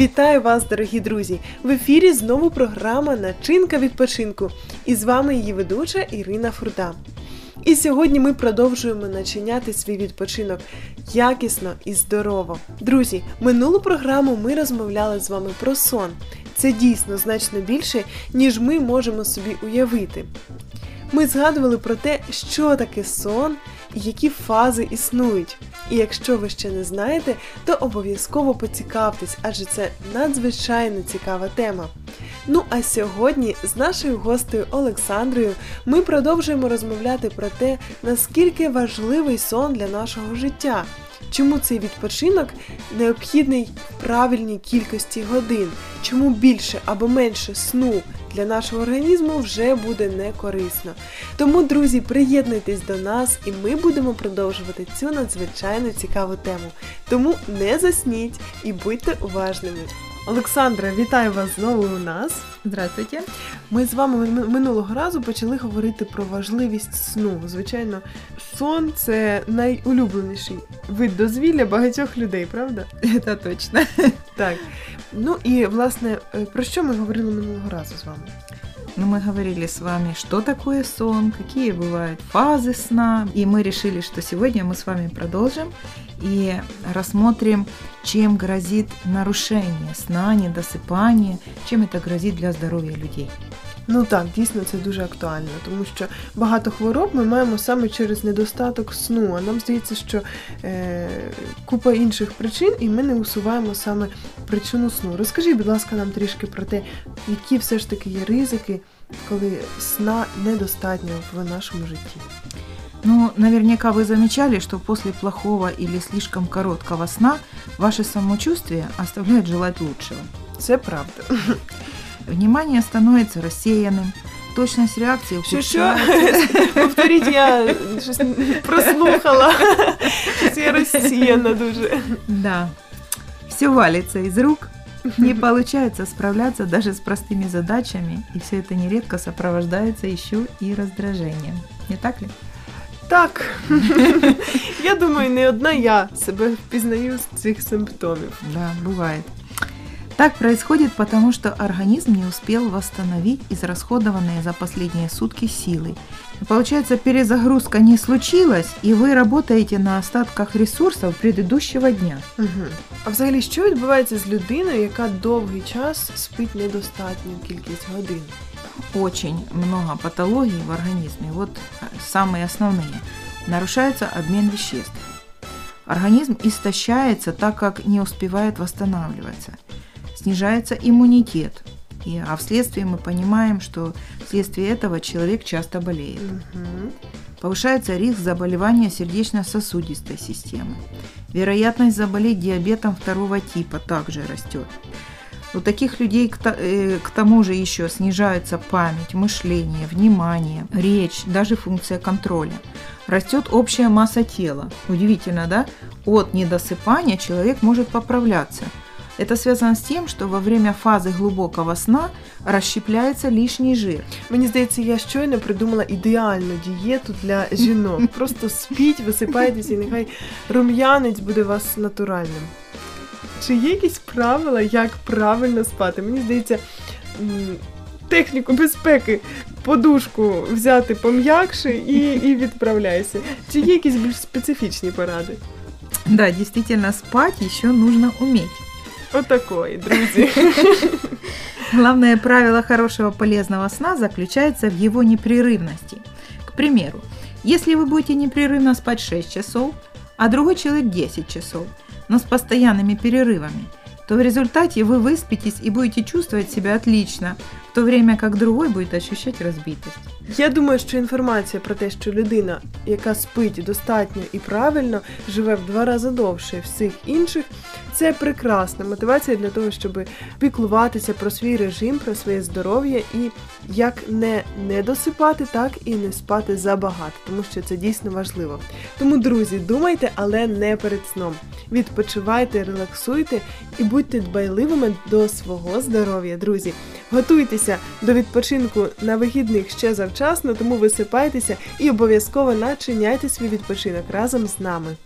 Вітаю вас, дорогі друзі! В ефірі знову програма Начинка відпочинку. І з вами її ведуча Ірина Фурда. І сьогодні ми продовжуємо начиняти свій відпочинок якісно і здорово. Друзі, минулу програму ми розмовляли з вами про сон. Це дійсно значно більше, ніж ми можемо собі уявити. Ми згадували про те, що таке сон і які фази існують. І якщо ви ще не знаєте, то обов'язково поцікавтесь, адже це надзвичайно цікава тема. Ну а сьогодні з нашою гостею Олександрою ми продовжуємо розмовляти про те, наскільки важливий сон для нашого життя. Чому цей відпочинок необхідний в правильній кількості годин? Чому більше або менше сну для нашого організму вже буде не корисно? Тому, друзі, приєднуйтесь до нас і ми будемо продовжувати цю надзвичайно цікаву тему. Тому не засніть і будьте уважними. Олександра, вітаю вас знову у нас. Здравствуйте. Ми з вами минулого разу почали говорити про важливість сну. Звичайно, сон це найулюбленіший вид дозвілля багатьох людей, правда? Це точно. Так. Ну і власне, про що ми говорили минулого разу з вами? Ну, мы говорили с вами, что такое сон, какие бывают фазы сна. И мы решили, что сегодня мы с вами продолжим и рассмотрим, чем грозит нарушение сна, недосыпание, чем это грозит для здоровья людей. Ну так, дійсно це дуже актуально, тому що багато хвороб ми маємо саме через недостаток сну. А нам здається, що е, купа інших причин, і ми не усуваємо саме причину сну. Розкажіть, будь ласка, нам трішки про те, які все ж таки є ризики, коли сна недостатньо в нашому житті. Ну, наверняка вы замечали, что после плохого или слишком короткого сна ваше самочувствие оставляет желать лучшего. Це правда. Внимание становится рассеянным, точность реакции ухудшается. Повторіть, я щось прослухала. Щось я розсіяна дуже. Да. Все валится из рук, не получается справляться даже с простыми задачами, и все это нередко сопровождается еще и раздражением. Не так ли? Так, я думаю, не одна я себе впізнаю з цих симптомів. Да, бывает. Так происходит потому, что организм не успел восстановить израсходованные за последние сутки силы. Получается, перезагрузка не случилась, и вы работаете на остатках ресурсов предыдущего дня. Угу. А взагалі, що відбувається з людиною, яка довгий час спить недостатню кількість годин? Очень много патологий в организме. Вот самые основные. Нарушается обмен веществ. Организм истощается, так как не успевает восстанавливаться снижается иммунитет. И, а вследствие мы понимаем, что вследствие этого человек часто болеет. Угу. Повышается риск заболевания сердечно-сосудистой системы. Вероятность заболеть диабетом второго типа также растет. У таких людей к, э, к тому же еще снижается память, мышление, внимание, речь, даже функция контроля. Растет общая масса тела. Удивительно, да? От недосыпания человек может поправляться – это связано с тем, что во время фазы глубокого сна розщепляється лишній жир. Мені здається, я щойно придумала ідеальну дієту для жінок. Просто спіть, висипайтеся, і нехай рум'янець буде у вас натуральним. Чи є якісь правила, як правильно спати? Мені здається, техніку безпеки, подушку взяти пом'якше і і відправляйся. Чи є якісь більш специфічні поради? Да, действительно, спать еще нужно уметь. Вот такой, друзья. Главное правило хорошего полезного сна заключается в его непрерывности. К примеру, если вы будете непрерывно спать 6 часов, а другой человек 10 часов, но с постоянными перерывами, то в результате вы выспитесь и будете чувствовать себя отлично, в то время как другой будет ощущать разбитость. Я думаю, що інформація про те, що людина, яка спить достатньо і правильно, живе в два рази довше всіх інших, це прекрасна мотивація для того, щоб піклуватися про свій режим, про своє здоров'я і як не не досипати, так і не спати забагато, тому що це дійсно важливо. Тому, друзі, думайте, але не перед сном. Відпочивайте, релаксуйте і будьте дбайливими до свого здоров'я, друзі. Готуйтеся до відпочинку на вихідних ще завчасно, тому висипайтеся і обов'язково начиняйте свій відпочинок разом з нами.